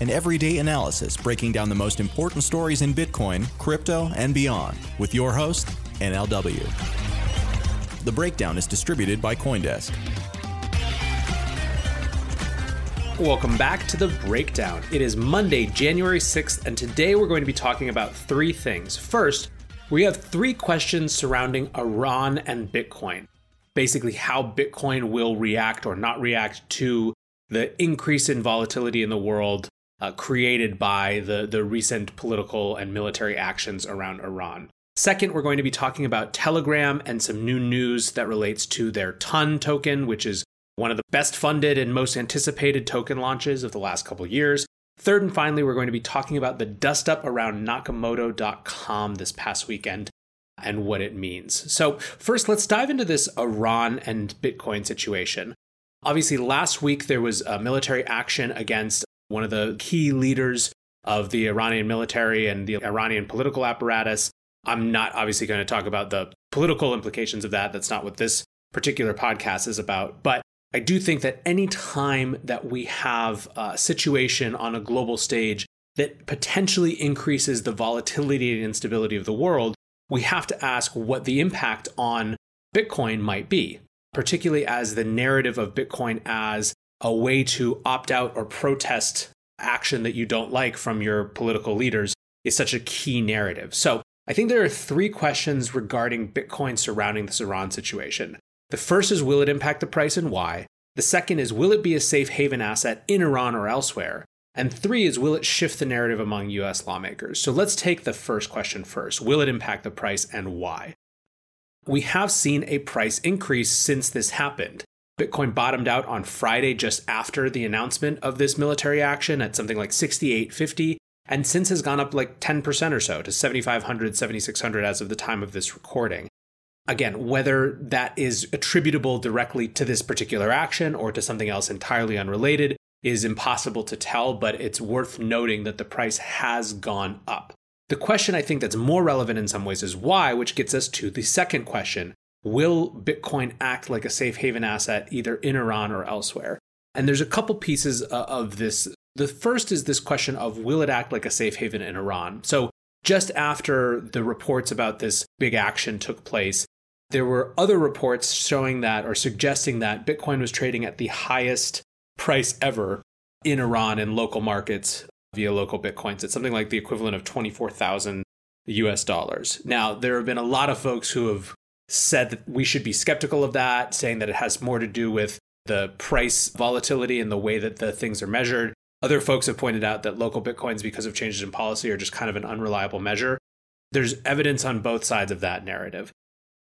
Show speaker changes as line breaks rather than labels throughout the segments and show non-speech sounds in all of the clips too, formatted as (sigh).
an everyday analysis breaking down the most important stories in Bitcoin, crypto, and beyond, with your host, NLW. The Breakdown is distributed by Coindesk.
Welcome back to The Breakdown. It is Monday, January 6th, and today we're going to be talking about three things. First, we have three questions surrounding Iran and Bitcoin. Basically, how Bitcoin will react or not react to the increase in volatility in the world uh, created by the, the recent political and military actions around Iran. Second, we're going to be talking about Telegram and some new news that relates to their TON token, which is one of the best funded and most anticipated token launches of the last couple years. Third and finally, we're going to be talking about the dust up around Nakamoto.com this past weekend and what it means. So, first, let's dive into this Iran and Bitcoin situation. Obviously, last week there was a military action against one of the key leaders of the Iranian military and the Iranian political apparatus. I'm not obviously going to talk about the political implications of that. That's not what this particular podcast is about. But I do think that any time that we have a situation on a global stage that potentially increases the volatility and instability of the world, we have to ask what the impact on Bitcoin might be particularly as the narrative of Bitcoin as a way to opt out or protest action that you don't like from your political leaders is such a key narrative. So I think there are three questions regarding Bitcoin surrounding this Iran situation. The first is will it impact the price and why? The second is will it be a safe haven asset in Iran or elsewhere? And three is will it shift the narrative among US lawmakers? So let's take the first question first. Will it impact the price and why? we have seen a price increase since this happened. Bitcoin bottomed out on Friday just after the announcement of this military action at something like 6850 and since has gone up like 10% or so to 7500 7600 as of the time of this recording. Again, whether that is attributable directly to this particular action or to something else entirely unrelated is impossible to tell, but it's worth noting that the price has gone up. The question I think that's more relevant in some ways is why, which gets us to the second question Will Bitcoin act like a safe haven asset either in Iran or elsewhere? And there's a couple pieces uh, of this. The first is this question of will it act like a safe haven in Iran? So, just after the reports about this big action took place, there were other reports showing that or suggesting that Bitcoin was trading at the highest price ever in Iran in local markets via local bitcoins. It's something like the equivalent of 24,000 US dollars. Now, there have been a lot of folks who have said that we should be skeptical of that, saying that it has more to do with the price volatility and the way that the things are measured. Other folks have pointed out that local bitcoins, because of changes in policy, are just kind of an unreliable measure. There's evidence on both sides of that narrative.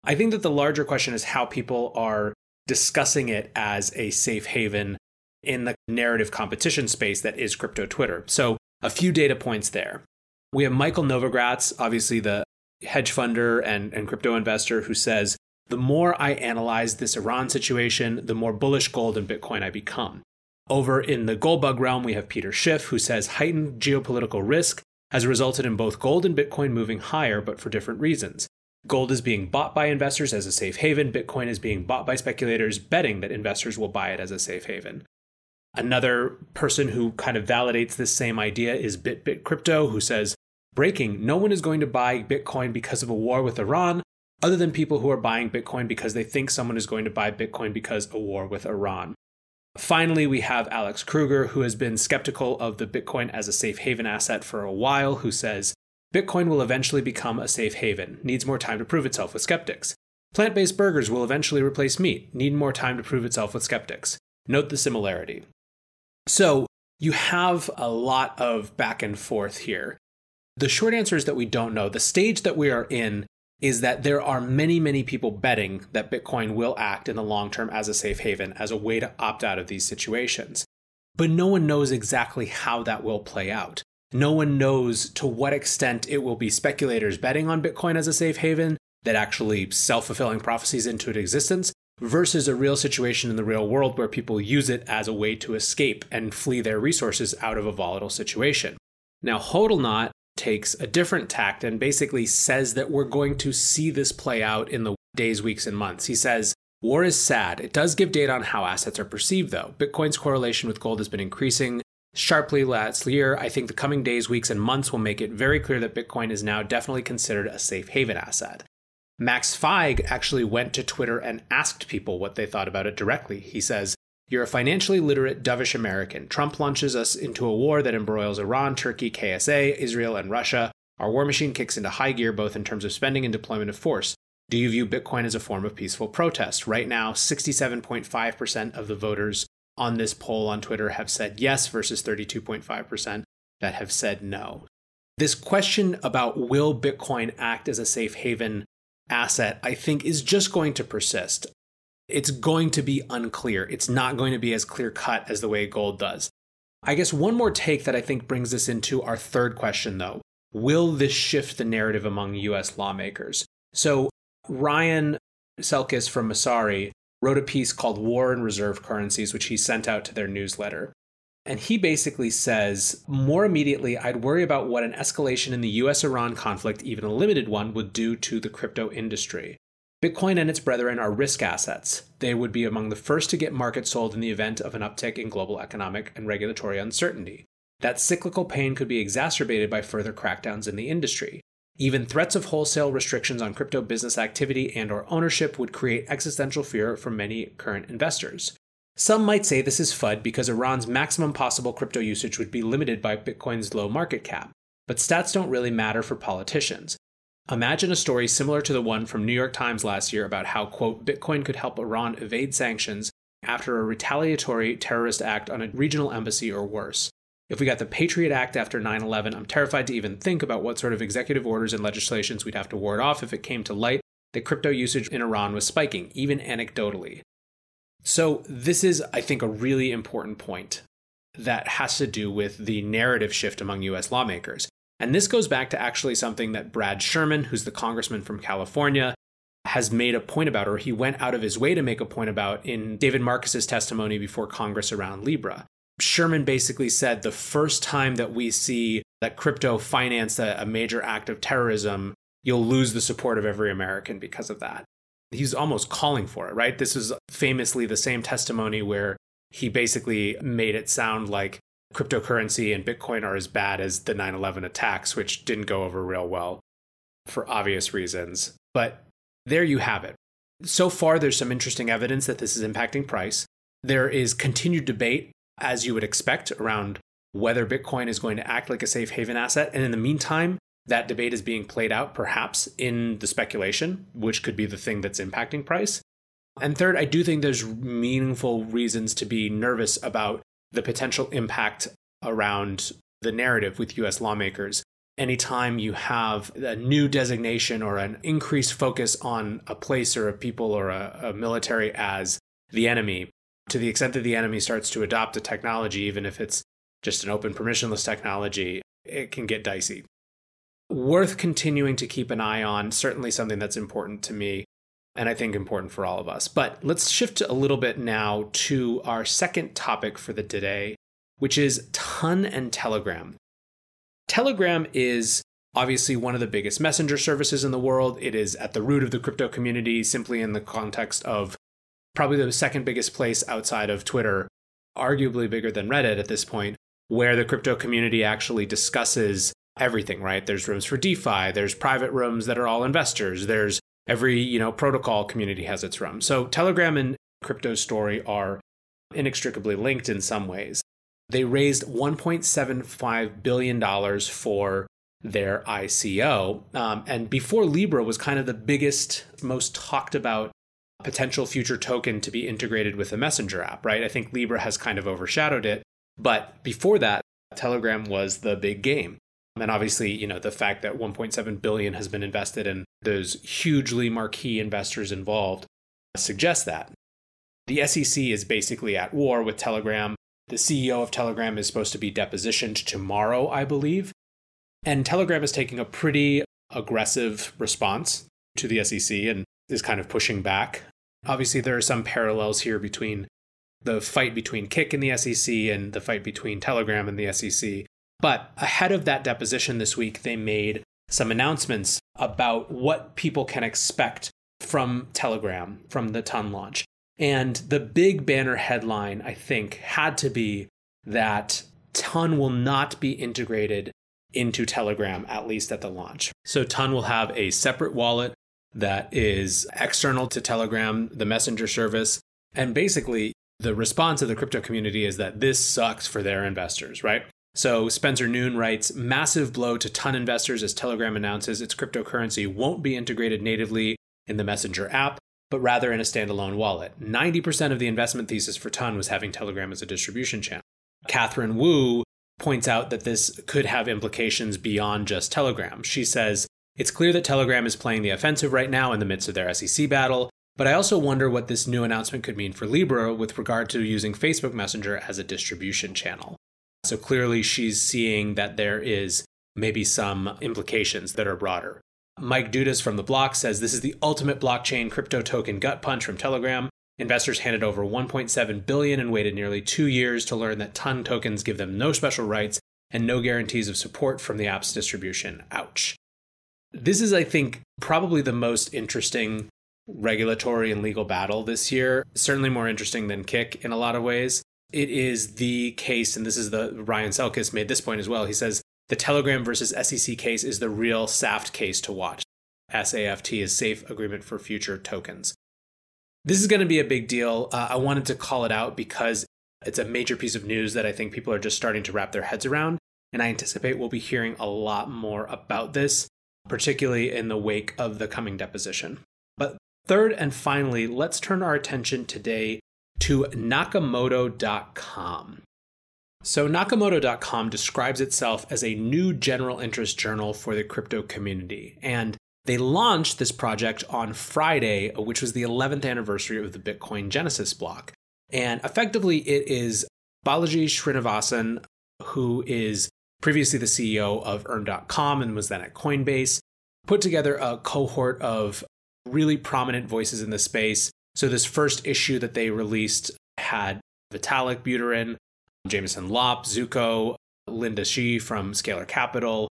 I think that the larger question is how people are discussing it as a safe haven in the narrative competition space that is crypto Twitter. So, a few data points there. We have Michael Novogratz, obviously the hedge funder and, and crypto investor, who says, The more I analyze this Iran situation, the more bullish gold and Bitcoin I become. Over in the gold bug realm, we have Peter Schiff, who says heightened geopolitical risk has resulted in both gold and Bitcoin moving higher, but for different reasons. Gold is being bought by investors as a safe haven. Bitcoin is being bought by speculators, betting that investors will buy it as a safe haven. Another person who kind of validates this same idea is BitBit Crypto, who says, Breaking, no one is going to buy Bitcoin because of a war with Iran, other than people who are buying Bitcoin because they think someone is going to buy Bitcoin because a war with Iran. Finally, we have Alex Kruger, who has been skeptical of the Bitcoin as a safe haven asset for a while, who says Bitcoin will eventually become a safe haven, needs more time to prove itself with skeptics. Plant based burgers will eventually replace meat, need more time to prove itself with skeptics. Note the similarity. So, you have a lot of back and forth here. The short answer is that we don't know. The stage that we are in is that there are many, many people betting that Bitcoin will act in the long term as a safe haven, as a way to opt out of these situations. But no one knows exactly how that will play out. No one knows to what extent it will be speculators betting on Bitcoin as a safe haven that actually self fulfilling prophecies into existence versus a real situation in the real world where people use it as a way to escape and flee their resources out of a volatile situation. Now, Hodlnaut takes a different tact and basically says that we're going to see this play out in the days, weeks, and months. He says, War is sad. It does give data on how assets are perceived, though. Bitcoin's correlation with gold has been increasing sharply last year. I think the coming days, weeks, and months will make it very clear that Bitcoin is now definitely considered a safe haven asset. Max Feig actually went to Twitter and asked people what they thought about it directly. He says, you're a financially literate, dovish American. Trump launches us into a war that embroils Iran, Turkey, KSA, Israel, and Russia. Our war machine kicks into high gear both in terms of spending and deployment of force. Do you view Bitcoin as a form of peaceful protest? Right now, 67.5% of the voters on this poll on Twitter have said yes versus 32.5% that have said no. This question about will Bitcoin act as a safe haven asset, I think, is just going to persist it's going to be unclear. It's not going to be as clear cut as the way gold does. I guess one more take that I think brings us into our third question, though. Will this shift the narrative among US lawmakers? So, Ryan Selkis from Messari wrote a piece called War and Reserve Currencies, which he sent out to their newsletter. And he basically says, more immediately, I'd worry about what an escalation in the US Iran conflict, even a limited one, would do to the crypto industry. Bitcoin and its brethren are risk assets. They would be among the first to get market sold in the event of an uptick in global economic and regulatory uncertainty. That cyclical pain could be exacerbated by further crackdowns in the industry. Even threats of wholesale restrictions on crypto business activity and or ownership would create existential fear for many current investors. Some might say this is FUD because Iran's maximum possible crypto usage would be limited by Bitcoin's low market cap. But stats don't really matter for politicians. Imagine a story similar to the one from New York Times last year about how, quote, Bitcoin could help Iran evade sanctions after a retaliatory terrorist act on a regional embassy or worse. If we got the Patriot Act after 9 11, I'm terrified to even think about what sort of executive orders and legislations we'd have to ward off if it came to light that crypto usage in Iran was spiking, even anecdotally. So, this is, I think, a really important point that has to do with the narrative shift among US lawmakers. And this goes back to actually something that Brad Sherman, who's the congressman from California, has made a point about, or he went out of his way to make a point about in David Marcus's testimony before Congress around Libra. Sherman basically said the first time that we see that crypto financed a, a major act of terrorism, you'll lose the support of every American because of that. He's almost calling for it, right? This is famously the same testimony where he basically made it sound like cryptocurrency and Bitcoin are as bad as the 9 11 attacks, which didn't go over real well for obvious reasons. But there you have it. So far, there's some interesting evidence that this is impacting price. There is continued debate, as you would expect, around whether Bitcoin is going to act like a safe haven asset. And in the meantime, that debate is being played out perhaps in the speculation, which could be the thing that's impacting price. And third, I do think there's meaningful reasons to be nervous about the potential impact around the narrative with US lawmakers. Anytime you have a new designation or an increased focus on a place or a people or a, a military as the enemy, to the extent that the enemy starts to adopt a technology, even if it's just an open permissionless technology, it can get dicey. Worth continuing to keep an eye on, certainly something that's important to me and I think important for all of us. But let's shift a little bit now to our second topic for the today, which is Ton and Telegram. Telegram is obviously one of the biggest messenger services in the world. It is at the root of the crypto community, simply in the context of probably the second biggest place outside of Twitter, arguably bigger than Reddit at this point, where the crypto community actually discusses everything, right? There's rooms for DeFi, there's private rooms that are all investors, there's every, you know, protocol community has its room. So Telegram and Crypto Story are inextricably linked in some ways. They raised $1.75 billion for their ICO. Um, and before Libra was kind of the biggest, most talked about potential future token to be integrated with a messenger app, right? I think Libra has kind of overshadowed it. But before that, Telegram was the big game. And obviously, you know, the fact that 1.7 billion has been invested and those hugely marquee investors involved suggest that. The SEC is basically at war with Telegram. The CEO of Telegram is supposed to be depositioned tomorrow, I believe. And Telegram is taking a pretty aggressive response to the SEC and is kind of pushing back. Obviously, there are some parallels here between the fight between Kik and the SEC and the fight between Telegram and the SEC. But ahead of that deposition this week, they made some announcements about what people can expect from Telegram from the Ton launch. And the big banner headline, I think, had to be that Ton will not be integrated into Telegram, at least at the launch. So Ton will have a separate wallet that is external to Telegram, the messenger service. And basically, the response of the crypto community is that this sucks for their investors, right? So Spencer Noon writes Massive blow to ton investors as Telegram announces its cryptocurrency won't be integrated natively in the Messenger app, but rather in a standalone wallet. 90% of the investment thesis for Ton was having Telegram as a distribution channel. Catherine Wu points out that this could have implications beyond just Telegram. She says, It's clear that Telegram is playing the offensive right now in the midst of their SEC battle, but I also wonder what this new announcement could mean for Libra with regard to using Facebook Messenger as a distribution channel. So clearly, she's seeing that there is maybe some implications that are broader. Mike Dudas from the block says this is the ultimate blockchain crypto token gut punch from Telegram. Investors handed over 1.7 billion and waited nearly 2 years to learn that ton tokens give them no special rights and no guarantees of support from the app's distribution. Ouch. This is I think probably the most interesting regulatory and legal battle this year, certainly more interesting than Kik in a lot of ways it is the case, and this is the Ryan Selkis made this point as well. He says the Telegram versus SEC case is the real SAFT case to watch. SAFT is Safe Agreement for Future Tokens. This is going to be a big deal. Uh, I wanted to call it out because it's a major piece of news that I think people are just starting to wrap their heads around. And I anticipate we'll be hearing a lot more about this, particularly in the wake of the coming deposition. But third and finally, let's turn our attention today to Nakamoto.com. So, Nakamoto.com describes itself as a new general interest journal for the crypto community. And they launched this project on Friday, which was the 11th anniversary of the Bitcoin Genesis block. And effectively, it is Balaji Srinivasan, who is previously the CEO of Earn.com and was then at Coinbase, put together a cohort of really prominent voices in the space so this first issue that they released had Vitalik Buterin, Jameson Lopp, Zooko, Linda Xie from Scalar Capital,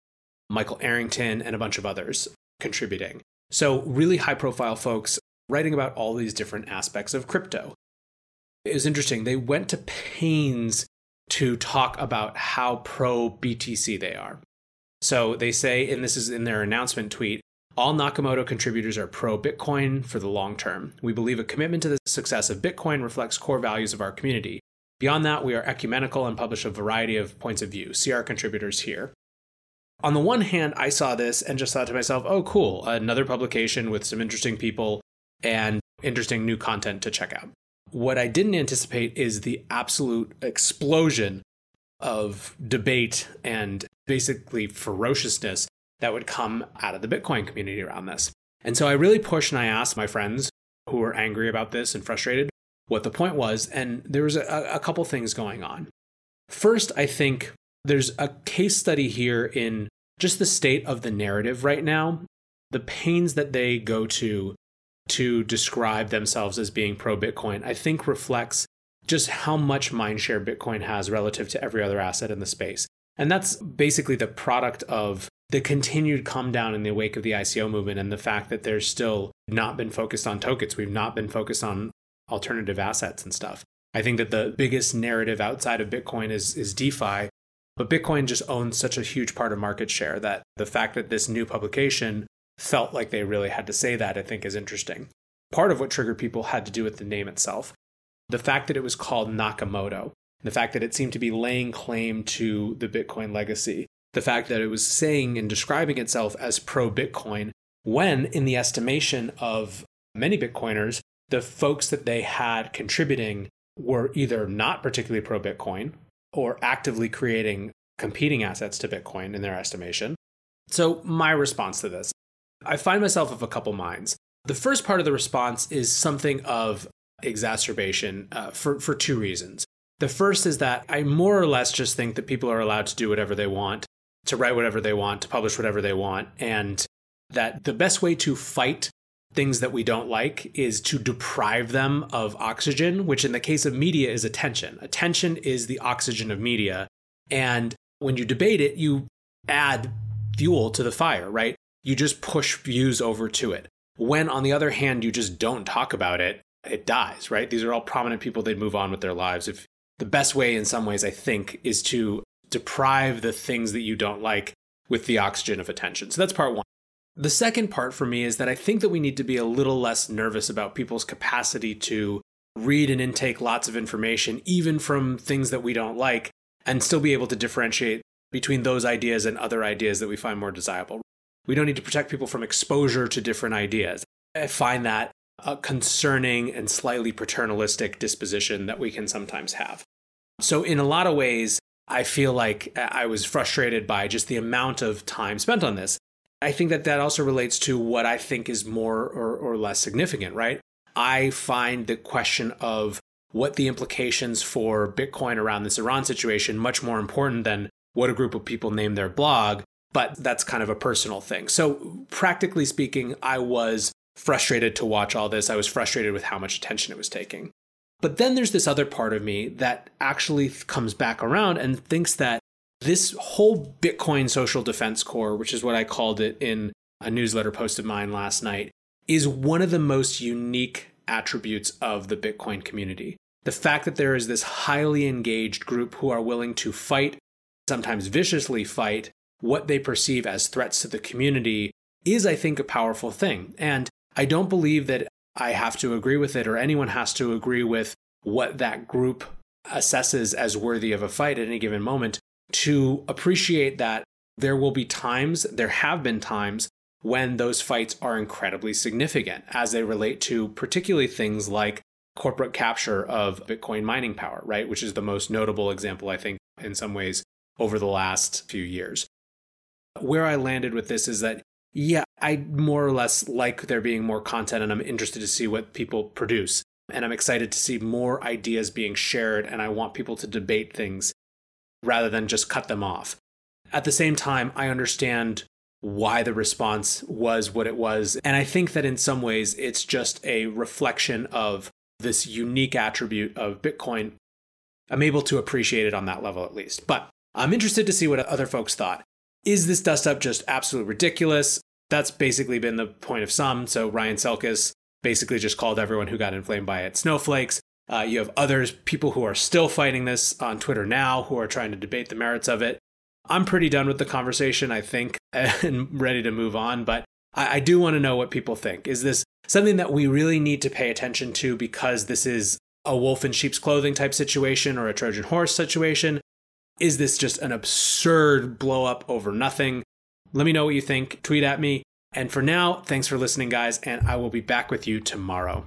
Michael Arrington, and a bunch of others contributing. So really high profile folks writing about all these different aspects of crypto. It was interesting. They went to pains to talk about how pro BTC they are. So they say, and this is in their announcement tweet, all Nakamoto contributors are pro Bitcoin for the long term. We believe a commitment to the success of Bitcoin reflects core values of our community. Beyond that, we are ecumenical and publish a variety of points of view. See our contributors here. On the one hand, I saw this and just thought to myself, oh, cool, another publication with some interesting people and interesting new content to check out. What I didn't anticipate is the absolute explosion of debate and basically ferociousness that would come out of the Bitcoin community around this. And so I really pushed and I asked my friends who were angry about this and frustrated what the point was. And there was a, a couple things going on. First, I think there's a case study here in just the state of the narrative right now, the pains that they go to to describe themselves as being pro Bitcoin, I think reflects just how much mindshare Bitcoin has relative to every other asset in the space. And that's basically the product of the continued come down in the wake of the ICO movement and the fact that there's still not been focused on tokens. We've not been focused on alternative assets and stuff. I think that the biggest narrative outside of Bitcoin is is DeFi, but Bitcoin just owns such a huge part of market share that the fact that this new publication felt like they really had to say that, I think is interesting. Part of what triggered people had to do with the name itself. The fact that it was called Nakamoto, the fact that it seemed to be laying claim to the Bitcoin legacy, the fact that it was saying and describing itself as pro Bitcoin, when in the estimation of many Bitcoiners, the folks that they had contributing were either not particularly pro Bitcoin or actively creating competing assets to Bitcoin in their estimation. So, my response to this I find myself of a couple minds. The first part of the response is something of exacerbation uh, for, for two reasons. The first is that I more or less just think that people are allowed to do whatever they want, to write whatever they want, to publish whatever they want, and that the best way to fight things that we don't like is to deprive them of oxygen, which in the case of media is attention. Attention is the oxygen of media. And when you debate it, you add fuel to the fire, right? You just push views over to it. When, on the other hand, you just don't talk about it, it dies, right? These are all prominent people, they'd move on with their lives. If the best way, in some ways, I think, is to deprive the things that you don't like with the oxygen of attention. So that's part one. The second part for me is that I think that we need to be a little less nervous about people's capacity to read and intake lots of information, even from things that we don't like, and still be able to differentiate between those ideas and other ideas that we find more desirable. We don't need to protect people from exposure to different ideas. I find that a concerning and slightly paternalistic disposition that we can sometimes have. So, in a lot of ways, I feel like I was frustrated by just the amount of time spent on this. I think that that also relates to what I think is more or, or less significant, right? I find the question of what the implications for Bitcoin around this Iran situation much more important than what a group of people name their blog, but that's kind of a personal thing. So, practically speaking, I was frustrated to watch all this. I was frustrated with how much attention it was taking. But then there's this other part of me that actually comes back around and thinks that this whole Bitcoin Social Defense Corps, which is what I called it in a newsletter post of mine last night, is one of the most unique attributes of the Bitcoin community. The fact that there is this highly engaged group who are willing to fight, sometimes viciously fight, what they perceive as threats to the community is, I think, a powerful thing. And I don't believe that I have to agree with it or anyone has to agree with what that group assesses as worthy of a fight at any given moment to appreciate that there will be times, there have been times when those fights are incredibly significant as they relate to particularly things like corporate capture of Bitcoin mining power, right? Which is the most notable example, I think, in some ways, over the last few years. Where I landed with this is that, yeah, I more or less like there being more content and I'm interested to see what people produce. And I'm excited to see more ideas being shared, and I want people to debate things rather than just cut them off. At the same time, I understand why the response was what it was. And I think that in some ways, it's just a reflection of this unique attribute of Bitcoin. I'm able to appreciate it on that level at least. But I'm interested to see what other folks thought. Is this dust up just absolutely ridiculous? That's basically been the point of some. So Ryan Selkis basically just called everyone who got inflamed by it snowflakes. Uh, you have others, people who are still fighting this on Twitter now, who are trying to debate the merits of it. I'm pretty done with the conversation, I think, (laughs) and ready to move on. But I, I do want to know what people think. Is this something that we really need to pay attention to because this is a wolf in sheep's clothing type situation or a Trojan horse situation? Is this just an absurd blow up over nothing? Let me know what you think. Tweet at me. And for now, thanks for listening, guys, and I will be back with you tomorrow.